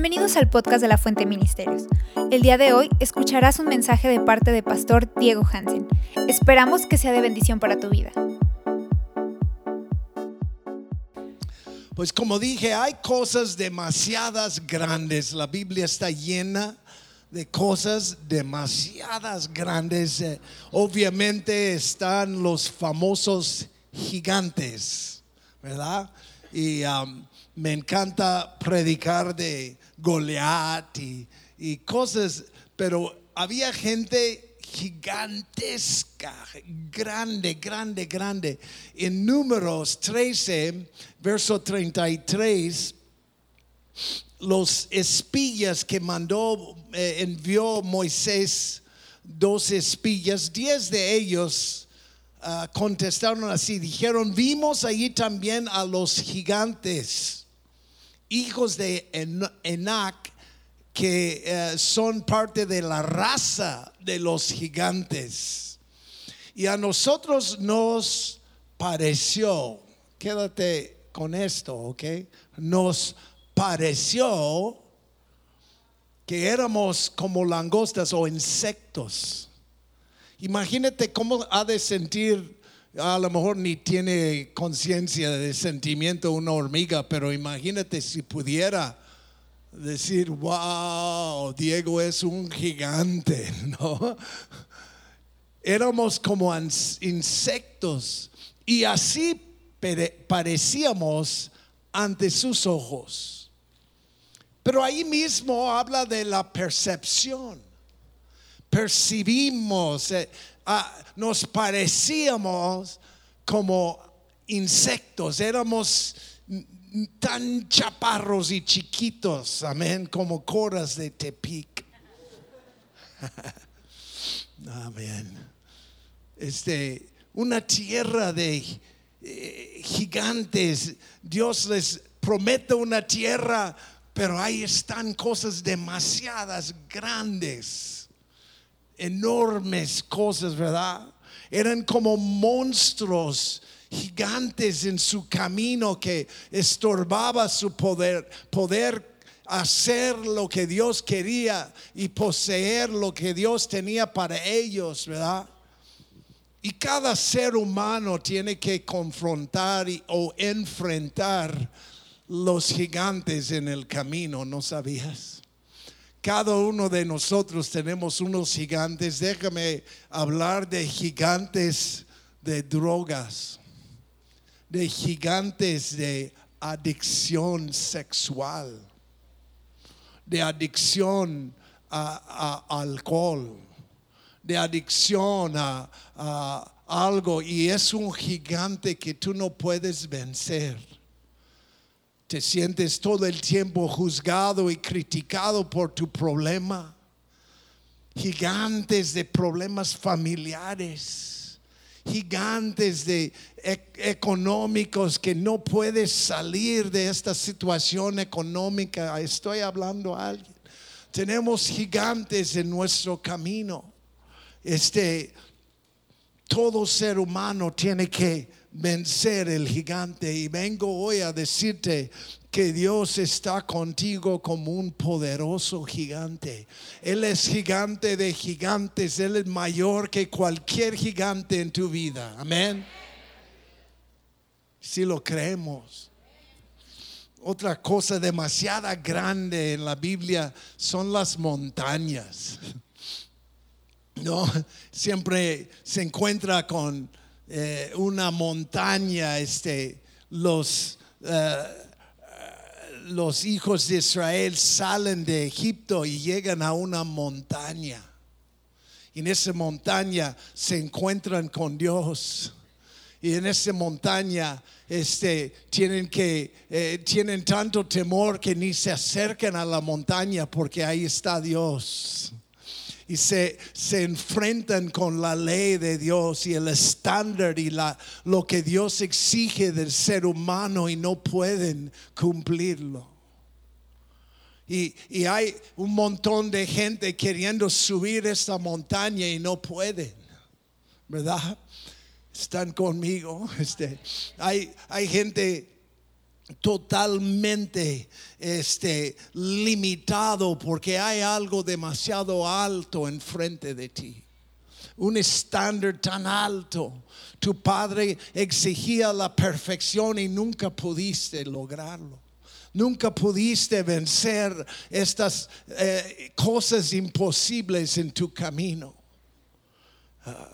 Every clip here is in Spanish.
Bienvenidos al podcast de la Fuente Ministerios. El día de hoy escucharás un mensaje de parte de Pastor Diego Hansen. Esperamos que sea de bendición para tu vida. Pues como dije, hay cosas demasiadas grandes. La Biblia está llena de cosas demasiadas grandes. Eh, obviamente están los famosos gigantes, ¿verdad? Y um, me encanta predicar de Goliat y, cosas, pero había gente gigantesca, grande, grande, grande. En números 13, verso 33, los espías que mandó, eh, envió Moisés, dos espías, diez de ellos uh, contestaron así, dijeron, vimos allí también a los gigantes, hijos de En- Enac, que eh, son parte de la raza de los gigantes. Y a nosotros nos pareció, quédate con esto, ¿ok? Nos pareció que éramos como langostas o insectos. Imagínate cómo ha de sentir, a lo mejor ni tiene conciencia de sentimiento una hormiga, pero imagínate si pudiera decir, wow, Diego es un gigante, ¿no? Éramos como insectos y así parecíamos ante sus ojos. Pero ahí mismo habla de la percepción. Percibimos, eh, ah, nos parecíamos como insectos, éramos tan chaparros y chiquitos, amén, como coras de Tepic. amén. Este, una tierra de eh, gigantes. Dios les promete una tierra, pero ahí están cosas demasiadas grandes, enormes cosas, ¿verdad? Eran como monstruos gigantes en su camino que estorbaba su poder, poder hacer lo que Dios quería y poseer lo que Dios tenía para ellos, ¿verdad? Y cada ser humano tiene que confrontar y- o enfrentar los gigantes en el camino, ¿no sabías? Cada uno de nosotros tenemos unos gigantes. Déjame hablar de gigantes de drogas, de gigantes de adicción sexual, de adicción a, alcohol, de adicción a algo y es un gigante que tú no puedes vencer. Te sientes todo el tiempo juzgado y criticado por tu problema. Gigantes de problemas familiares. Gigantes de económicos que no puedes salir de esta situación económica. Estoy hablando a alguien. Tenemos gigantes en nuestro camino. Este, todo ser humano tiene que vencer el gigante y vengo hoy a decirte que Dios está contigo como un poderoso gigante. Él es gigante de gigantes, Él es mayor que cualquier gigante en tu vida. Amén. Si lo creemos. Otra cosa demasiada grande en la Biblia son las montañas. No, siempre se encuentra con eh, una montaña, este, los, eh, los hijos de Israel salen de Egipto y llegan a una montaña. Y en esa montaña se encuentran con Dios. Y en esa montaña este, tienen, que, eh, tienen tanto temor que ni se acercan a la montaña porque ahí está Dios y se, se enfrentan con la ley de Dios y el estándar y la, lo que Dios exige del ser humano y no pueden cumplirlo. Y, y hay un montón de gente queriendo subir esta montaña y no pueden, ¿verdad? Están conmigo. Este, hay, hay gente totalmente este, limitado porque hay algo demasiado alto enfrente de ti. Un estándar tan alto. Tu padre exigía la perfección y nunca pudiste lograrlo. Nunca pudiste vencer estas eh, cosas imposibles en tu camino. Ah,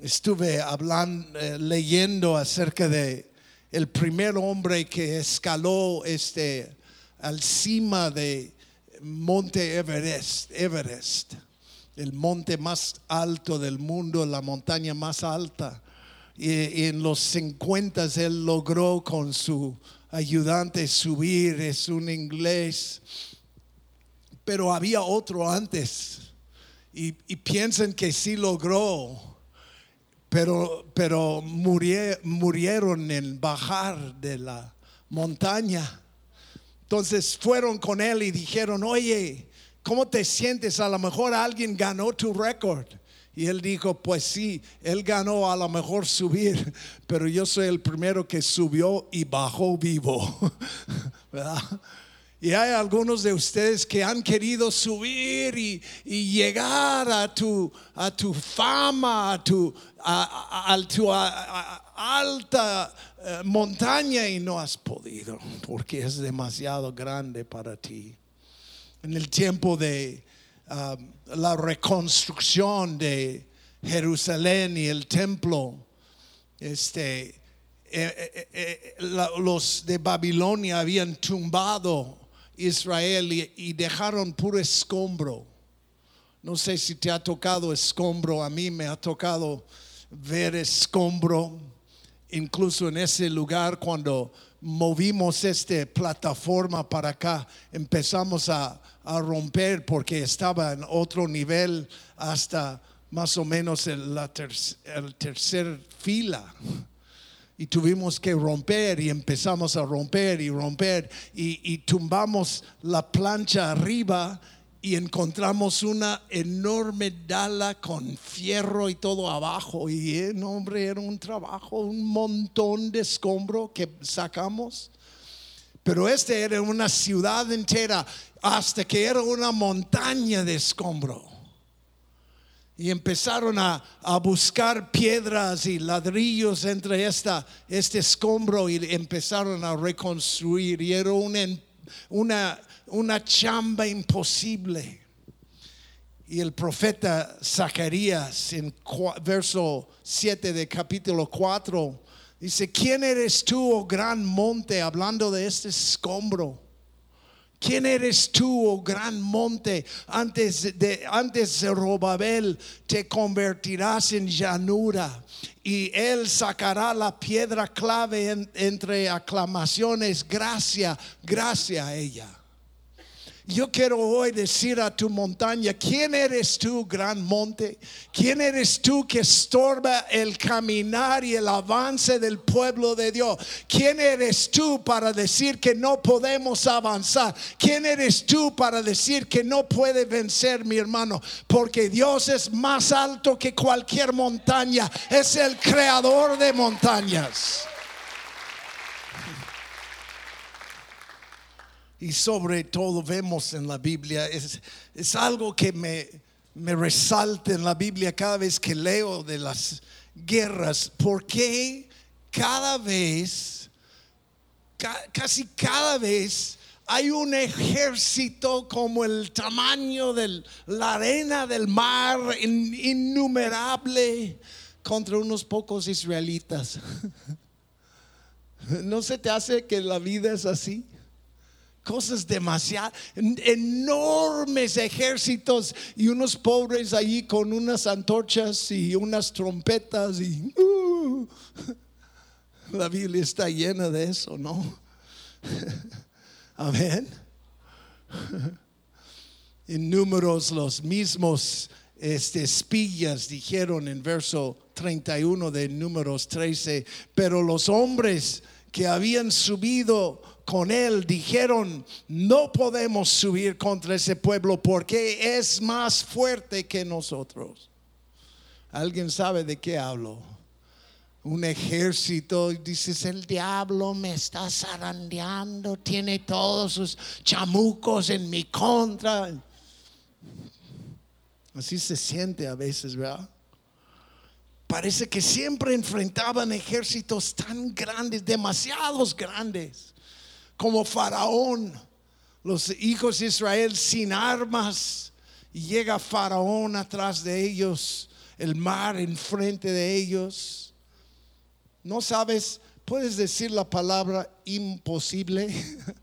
estuve hablando, eh, leyendo acerca de el primer hombre que escaló este al cima de Monte Everest, Everest, el monte más alto del mundo, la montaña más alta. Y, en los 50 él logró con su ayudante subir, es un inglés, pero había otro antes. Y, y piensan que sí logró, pero, pero murieron en bajar de la montaña. Entonces fueron con él y dijeron, oye, ¿cómo te sientes? A lo mejor alguien ganó tu récord. Y él dijo, pues sí, él ganó a lo mejor subir, pero yo soy el primero que subió y bajó vivo. ¿Verdad? Y hay algunos de ustedes que han querido subir y, llegar a tu, a tu fama, a tu, a, tu alta eh, montaña y no has podido porque es demasiado grande para ti. En el tiempo de um, la reconstrucción de Jerusalén y el templo, este, eh, eh, los de Babilonia habían tumbado Israel y, dejaron puro escombro. No sé si te ha tocado escombro, a mí me ha tocado ver escombro, incluso en ese lugar cuando movimos esta plataforma para acá, empezamos a, romper porque estaba en otro nivel hasta más o menos en la tercera fila y tuvimos que romper y empezamos a romper y romper y, tumbamos la plancha arriba y encontramos una enorme dala con fierro y todo abajo y eh, hombre era un trabajo, un montón de escombro que sacamos. Pero este era una ciudad entera hasta que era una montaña de escombro y empezaron a, buscar piedras y ladrillos entre esta, este escombro y empezaron a reconstruir. Y era una, una, una chamba imposible. Y el profeta Zacarías en verso 7 de capítulo 4 dice, ¿quién eres tú, oh gran monte, hablando de este escombro? ¿Quién eres tú, oh gran monte? Antes de, antes de Robabel te convertirás en llanura y él sacará la piedra clave entre aclamaciones. Gracia, gracia a ella. Yo quiero hoy decir a tu montaña, ¿quién eres tú, gran monte? ¿Quién eres tú que estorba el caminar y el avance del pueblo de Dios? ¿Quién eres tú para decir que no podemos avanzar? ¿Quién eres tú para decir que no puede vencer, mi hermano? Porque Dios es más alto que cualquier montaña, es el creador de montañas. Y sobre todo vemos en la Biblia, es, es algo que me, me, resalta en la Biblia cada vez que leo de las guerras, porque cada vez, casi cada vez, hay un ejército como el tamaño de la arena del mar, innumerable, contra unos pocos israelitas. ¿No se te hace que la vida es así? Cosas demasiado, enormes ejércitos y unos pobres allí con unas antorchas y unas trompetas y uh, la Biblia está llena de eso, ¿no? Amén. En números los mismos este, espillas dijeron en verso 31 de números 13, pero los hombres que habían subido con él dijeron, no podemos subir contra ese pueblo porque es más fuerte que nosotros. ¿Alguien sabe de qué hablo? un ejército dices, el diablo me está zarandeando, tiene todos sus chamucos en mi contra. Así se siente a veces, ¿verdad? Parece que siempre enfrentaban ejércitos tan grandes, demasiados grandes, como Faraón, los hijos de Israel sin armas, y llega Faraón atrás de ellos, el mar enfrente de ellos no sabes, puedes decir la palabra imposible.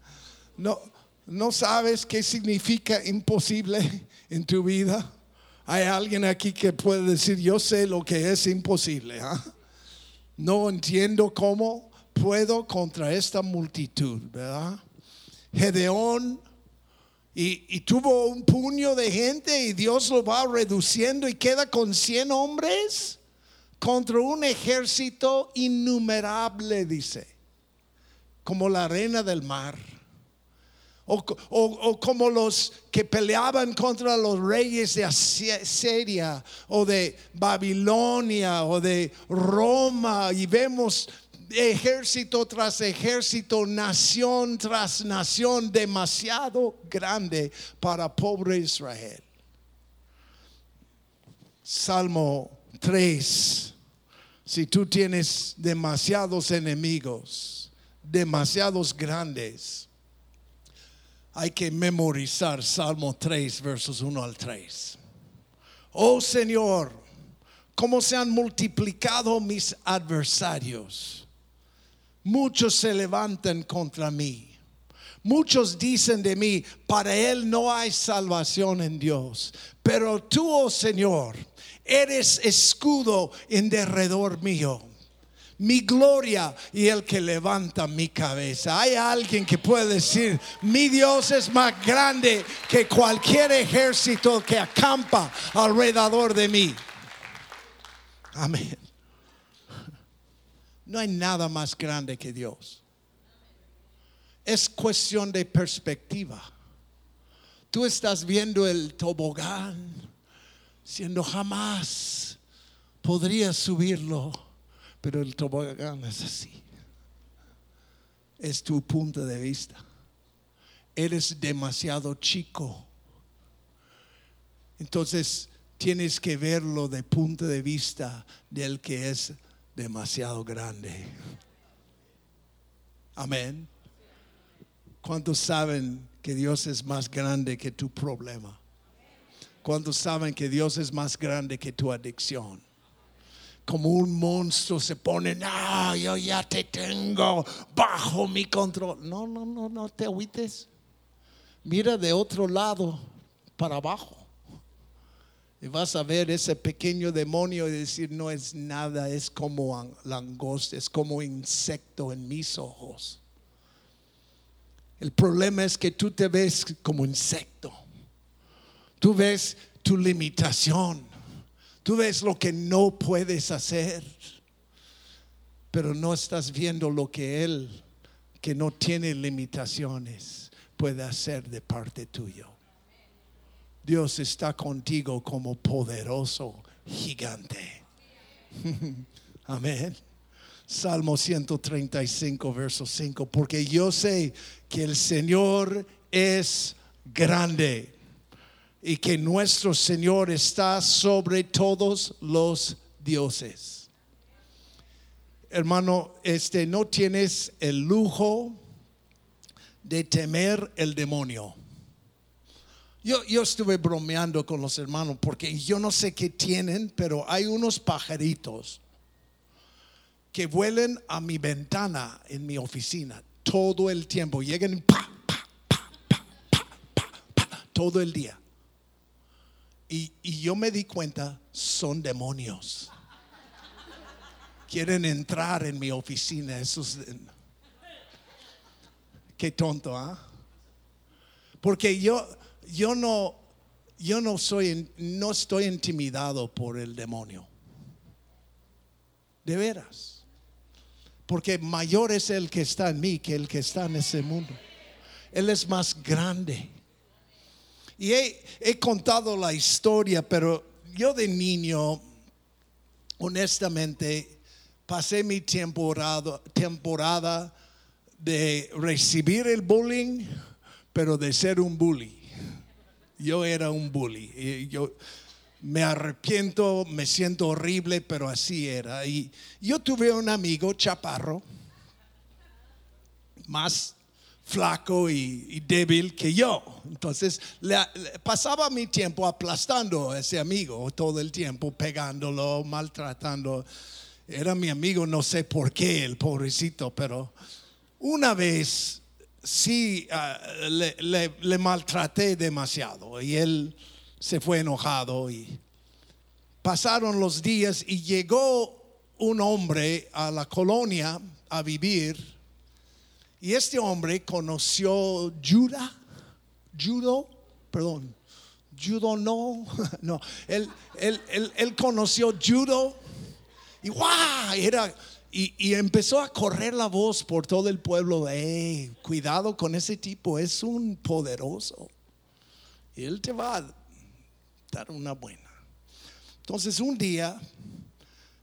No, no sabes qué significa imposible en tu vida. Hay alguien aquí que puede decir, yo sé lo que es imposible. ¿ah? No entiendo cómo puedo contra esta multitud, ¿verdad? Gedeón y, tuvo un puño de gente y Dios lo va reduciendo y queda con 100 hombres contra un ejército innumerable, dice, como la arena del mar. O, como los que peleaban contra los reyes de Asiria o de Babilonia o de Roma y vemos ejército tras ejército, nación tras nación, demasiado grande para pobre Israel. Salmo 3. Si tú tienes demasiados enemigos, demasiados grandes, hay que memorizar Salmo 3, versos 1 al 3. Oh Señor, cómo se han multiplicado mis adversarios. Muchos se levantan contra mí. Muchos dicen de mí, para él no hay salvación en Dios. Pero tú, oh Señor, eres escudo en derredor mío. Mi gloria y el que levanta mi cabeza. Hay alguien que puede decir, mi Dios es más grande que cualquier ejército que acampa alrededor de mí. Amén. No hay nada más grande que Dios. Es cuestión de perspectiva. Tú estás viendo el tobogán siendo jamás podría subirlo, pero el tobogán es así. Es tu punto de vista. Eres demasiado chico. Entonces tienes que verlo de punto de vista del que es demasiado grande. Amén. ¿Cuántos saben que Dios es más grande que tu problema? cuando saben que Dios es más grande que tu adicción. Como un monstruo se pone, yo ya te tengo bajo mi control. No, no, no, no te agüites. Mira de otro lado para abajo. Y vas a ver ese pequeño demonio y decir, no es nada, es como langosta, es como insecto en mis ojos. El problema es que tú te ves como insecto. Tú ves tu limitación. Tú ves lo que no puedes hacer. Pero no estás viendo lo que Él, que no tiene limitaciones, puede hacer de parte tuyo. Dios está contigo como poderoso gigante. Amén. Salmo 135, verso 5. Porque yo sé que el Señor es grande y que nuestro Señor está sobre todos los dioses. Hermano, este no tienes el lujo de temer el demonio. Yo, yo estuve bromeando con los hermanos porque yo no sé qué tienen, pero hay unos pajaritos que vuelen a mi ventana en mi oficina todo el tiempo. Llegan todo el día. Y, yo me di cuenta, son demonios. Quieren entrar en mi oficina. Esos, qué tonto, ¿ah? Porque yo, yo no, yo no soy, no estoy intimidado por el demonio. De veras. Porque mayor es el que está en mí que el que está en ese mundo. Él es más grande. Y he, contado la historia, pero yo de niño, honestamente, pasé mi temporada, temporada de recibir el bullying, pero de ser un bully. Yo era un bully. Yo me arrepiento, me siento horrible, pero así era. Y yo tuve un amigo chaparro, más flaco y, débil que yo. Entonces pasaba mi tiempo aplastando a ese amigo todo el tiempo, pegándolo, maltratando. Era mi amigo, no sé por qué, el pobrecito, pero una vez sí ah, le, maltraté demasiado y él se fue enojado y pasaron los días y llegó un hombre a la colonia a vivir y este hombre conoció Judah, judo, perdón, judo no, no, él, él, él conoció judo y wow, era y, empezó a correr la voz por todo el pueblo de, cuidado con ese tipo, es un poderoso. Él te va a dar una buena. Entonces un día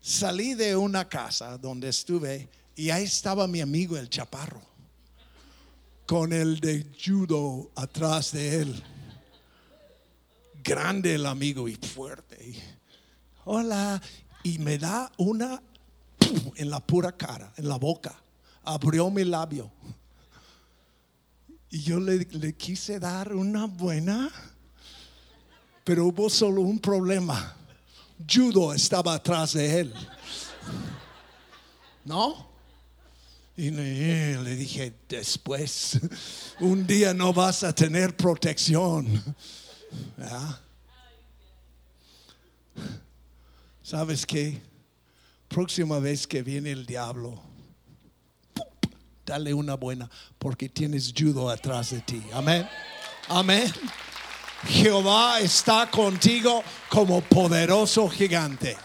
salí de una casa donde estuve y ahí estaba mi amigo el chaparro, con el de judo atrás de él. Grande el amigo y fuerte. Hola, y me da una en la pura cara, en la boca. Abrió mi labio. Y yo le, quise dar una buena, pero hubo solo un problema. Judo estaba atrás de él. ¿No? Y le, dije, después, un día no vas a tener protección. ¿Sabes qué? Próxima vez que viene el diablo, dale una buena, porque tienes judo atrás de ti. Amén. Amén. Jehová está contigo como poderoso gigante.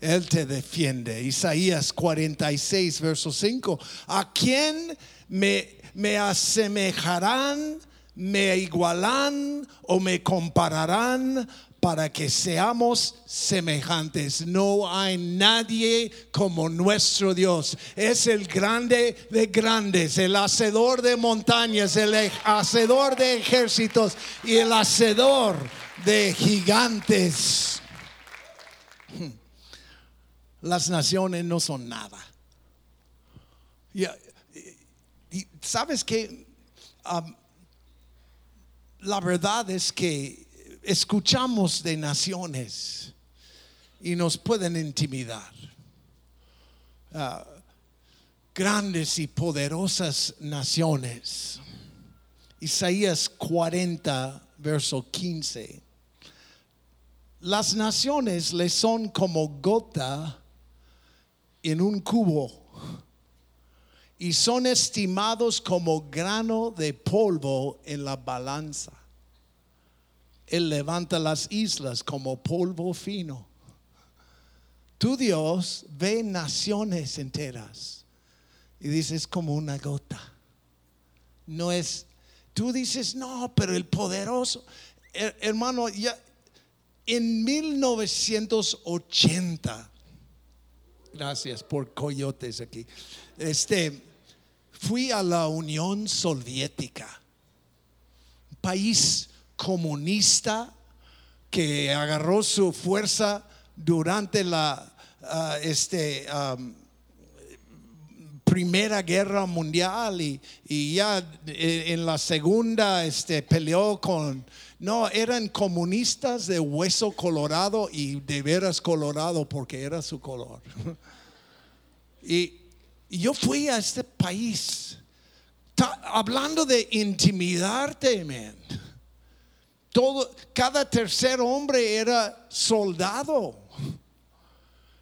Él te defiende. Isaías 46, verso 5. ¿A quién me, me asemejarán, me igualan o me compararán para que seamos semejantes. No hay nadie como nuestro Dios. Es el grande de grandes, el hacedor de montañas, el hacedor de ejércitos y el hacedor de gigantes. Las naciones no son nada. Y, sabes que la verdad es que escuchamos de naciones y nos pueden intimidar. Ah, grandes y poderosas naciones. Isaías 40, verso 15. Las naciones le son como gota en un cubo y son estimados como grano de polvo en la balanza. Él levanta las islas como polvo fino. Tu Dios ve naciones enteras y dices como una gota. No es, tú dices, no, pero el poderoso, hermano, ya en 1980, gracias por coyotes aquí, este, fui a la Unión Soviética, país comunista que agarró su fuerza durante la ah, este, Primera Guerra Mundial y, ya eh, en la segunda este, peleó con... No, eran comunistas de hueso colorado y de veras colorado porque era su color. y, yo fui a este país hablando de intimidarte, man todo, cada tercer hombre era soldado.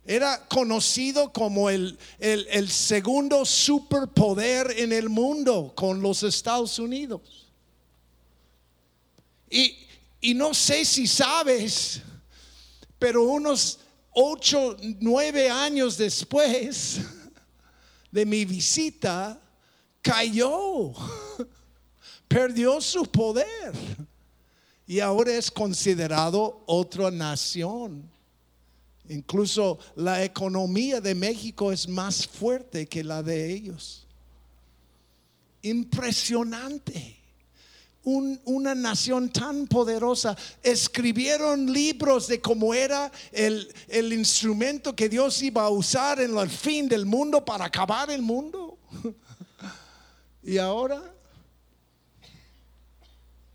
Era conocido como el, el, segundo superpoder en el mundo con los Estados Unidos. Y, y no sé si sabes, pero unos ocho, nueve años después de mi visita, cayó, perdió su poder y ahora es considerado otra nación. Incluso la economía de México es más fuerte que la de ellos. Impresionante. una nación tan poderosa. Escribieron libros de cómo era el, el instrumento que Dios iba a usar en el fin del mundo para acabar el mundo. y ahora,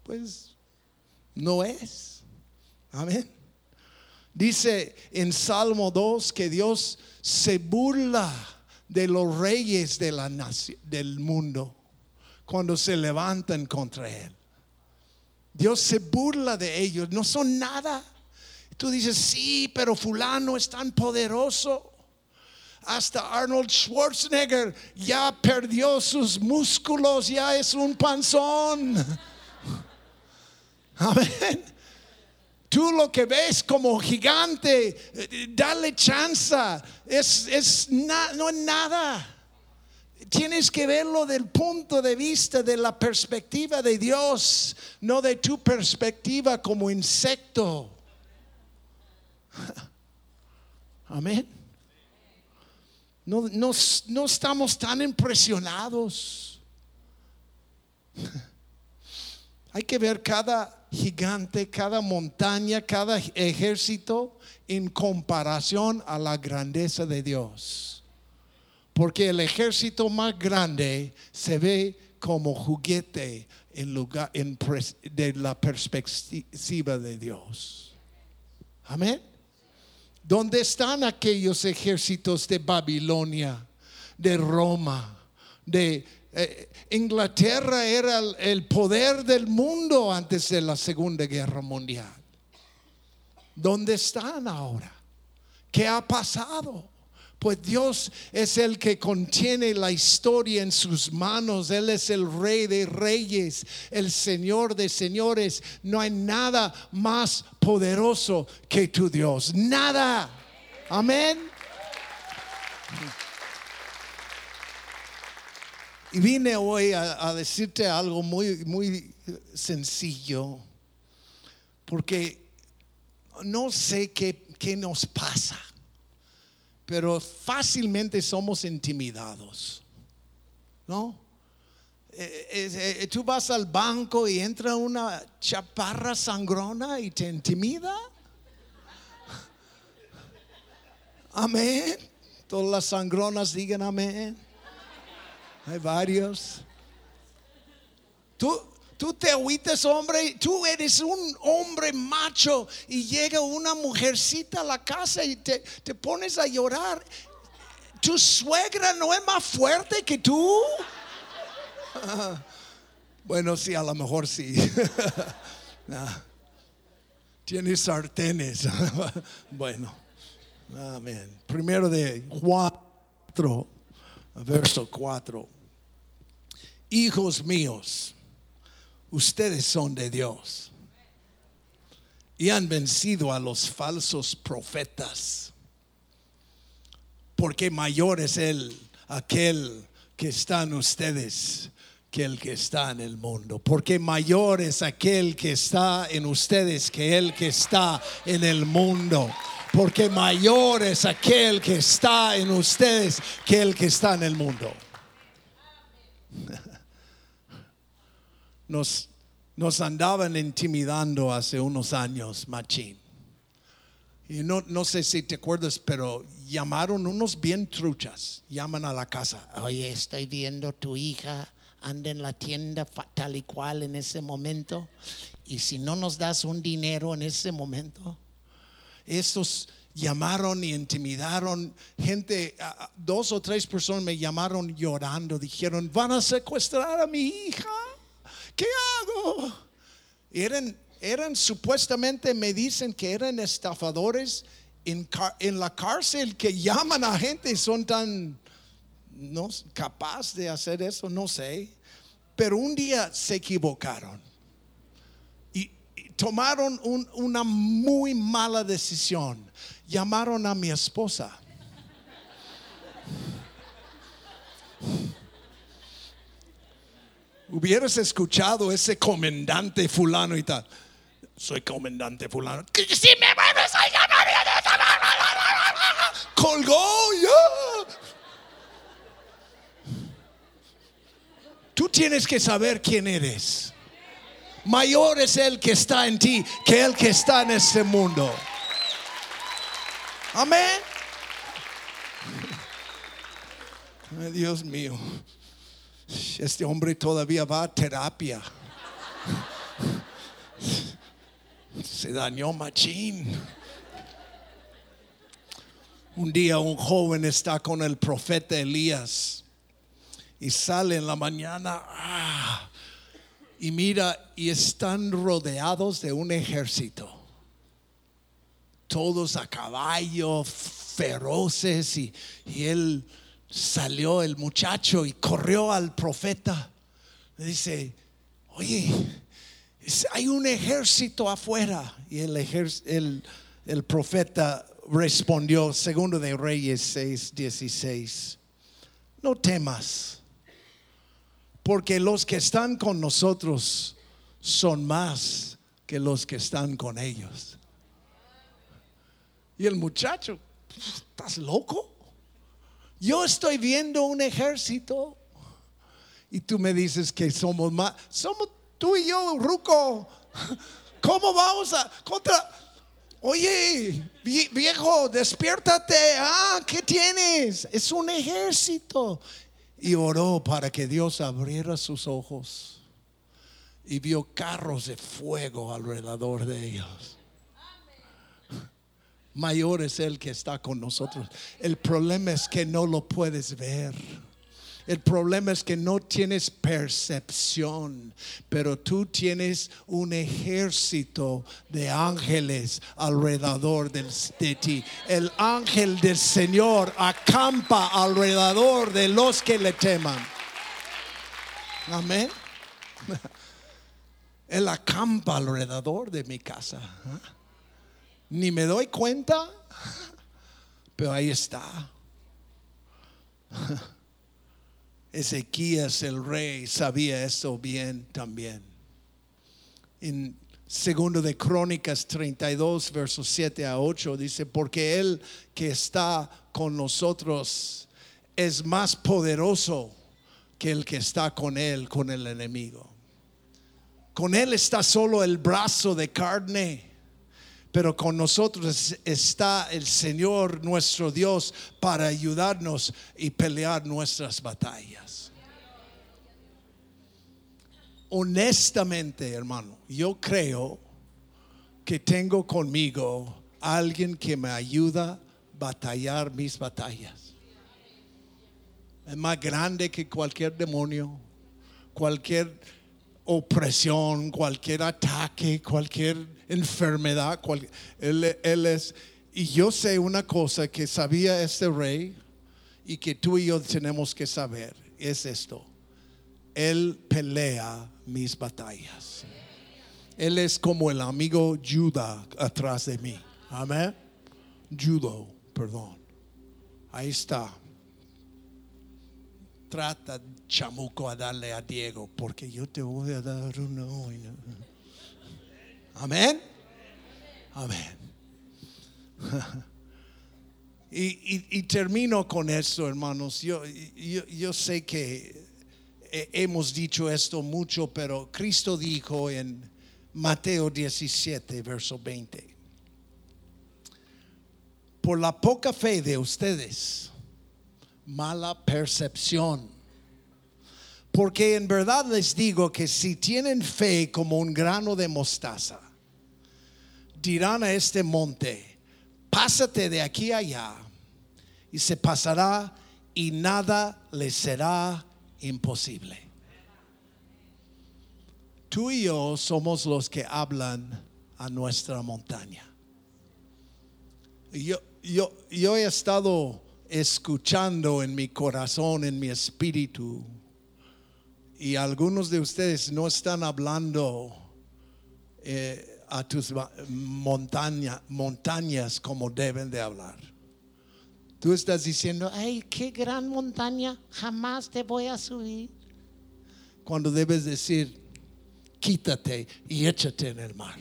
pues, no es. Amén. Dice en Salmo 2 que Dios se burla de los reyes de la del mundo cuando se levantan contra Él. Dios se burla de ellos, no son nada. Tú dices, sí, pero fulano es tan poderoso. Hasta Arnold Schwarzenegger ya perdió sus músculos, ya es un panzón. Amén. Tú lo que ves como gigante, dale chance. Es, es no es nada. Tienes que verlo del punto de vista de la perspectiva de Dios, no de tu perspectiva como insecto. Amén. No, no, no estamos tan impresionados. Hay que ver cada gigante, cada montaña, cada ejército en comparación a la grandeza de Dios. Porque el ejército más grande se ve como juguete en lugar de la perspectiva de Dios. Amén. ¿Dónde están aquellos ejércitos de Babilonia, de Roma, de eh, Inglaterra era el, poder del mundo antes de la Segunda Guerra Mundial. ¿Dónde están ahora? ¿Qué ha pasado? Pues Dios es el que contiene la historia en sus manos. Él es el rey de reyes, el señor de señores. No hay nada más poderoso que tu Dios. Nada. Amén. Y vine hoy a, decirte algo muy, muy sencillo, porque no sé qué, qué nos pasa, pero fácilmente somos intimidados, ¿no? Eh, eh, tú vas al banco y entra una chaparra sangrona y te intimida. Amén. Todas las sangronas digan amén. Hay varios. Tú, tú te agüitas, hombre, tú eres un hombre macho y llega una mujercita a la casa y te, te pones a llorar. ¿Tu suegra no es más fuerte que tú? Bueno, sí, a lo mejor sí. Tiene sartenes. bueno, amén. Primero de cuatro, verso 4 hijos míos, ustedes son de Dios y han vencido a los falsos profetas, porque mayor es el aquel que está en ustedes que el que está en el mundo, porque mayor es aquel que está en ustedes que el que está en el mundo. Porque mayor es aquel que está en ustedes que el que está en el mundo. Nos, nos andaban intimidando hace unos años, machín. Y no, no sé si te acuerdas, pero llamaron unos bien truchas. Llaman a la casa. Oye, estoy viendo tu hija anda en la tienda tal y cual en ese momento. Y si no nos das un dinero en ese momento, estos llamaron y intimidaron gente, dos o tres personas me llamaron llorando, dijeron, van a secuestrar a mi hija. ¿Qué hago? Eran, supuestamente, me dicen que eran estafadores en, la cárcel que llaman a gente y son tan no capaz de hacer eso, no sé. Pero un día se equivocaron y, tomaron una muy mala decisión. Llamaron a mi esposa. Hubieras escuchado ese comandante fulano y tal. Soy comandante fulano. Si me vuelves a llamar, colgó. ya. Tú tienes que saber quién eres. Mayor es el que está en ti que el que está en este mundo. Amén. Dios mío. Este hombre todavía va a terapia. Se dañó machín. Un día un joven está con el profeta Elías y sale en la mañana ah, y mira y están rodeados de un ejército. Todos a caballo, feroces y, y él salió el muchacho y corrió al profeta. Le dice, oye, hay un ejército afuera. Y el, el profeta respondió, segundo de Reyes 6, 16, no temas, porque los que están con nosotros son más que los que están con ellos. Y el muchacho, ¿estás loco? Yo estoy viendo un ejército y tú me dices que somos más. Somos tú y yo, Ruco. ¿Cómo vamos a contra? Oye, vie- viejo, despiértate. Ah, ¿qué tienes? Es un ejército. Y oró para que Dios abriera sus ojos y vio carros de fuego alrededor de ellos mayor es el que está con nosotros. El problema es que no lo puedes ver. El problema es que no tienes percepción, pero tú tienes un ejército de ángeles alrededor de ti. El ángel del Señor acampa alrededor de los que le teman. Amén. Él acampa alrededor de mi casa. Ni me doy cuenta, pero ahí está. Ezequías el rey sabía eso bien también. En segundo de Crónicas 32, versos 7 a 8 dice, porque él que está con nosotros es más poderoso que el que está con él, con el enemigo. Con él está solo el brazo de carne pero con nosotros está el Señor nuestro Dios para ayudarnos y pelear nuestras batallas. Honestamente, hermano, yo creo que tengo conmigo alguien que me ayuda a batallar mis batallas. Es más grande que cualquier demonio, cualquier opresión, cualquier ataque, cualquier enfermedad. cual- él, es, y yo sé una cosa que sabía este rey y que tú y yo tenemos que saber, es esto. Él pelea mis batallas. Él es como el amigo Judah atrás de mí. Amén. Judo, perdón. Ahí está. Trata, chamuco, a darle a Diego, porque yo te voy a dar una. ¿no? Amén. Amén. Y, y- termino con esto, hermanos. Yo, yo, yo sé que he- hemos dicho esto mucho, pero Cristo dijo en Mateo 17, verso 20, por la poca fe de ustedes, mala percepción. Porque en verdad les digo que si tienen fe como un grano de mostaza, dirán a este monte, pásate de aquí allá, y se pasará y nada les será imposible. Tú y yo somos los que hablan a nuestra montaña. Yo, yo, yo he estado escuchando en mi corazón, en mi espíritu, y algunos de ustedes no están hablando eh, a tus montaña- montañas como deben de hablar. Tú estás diciendo, ay, qué gran montaña, jamás te voy a subir. Cuando debes decir, quítate y échate en el mar.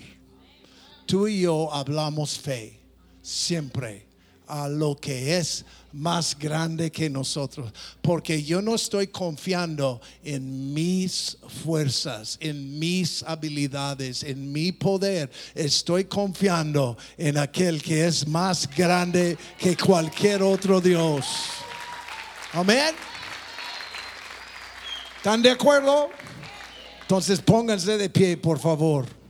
Tú y yo hablamos fe siempre a lo que es más grande que nosotros, porque yo no estoy confiando en mis fuerzas, en mis habilidades, en mi poder, estoy confiando en aquel que es más grande que cualquier otro Dios. Amén. ¿Están de acuerdo? Entonces pónganse de pie, por favor.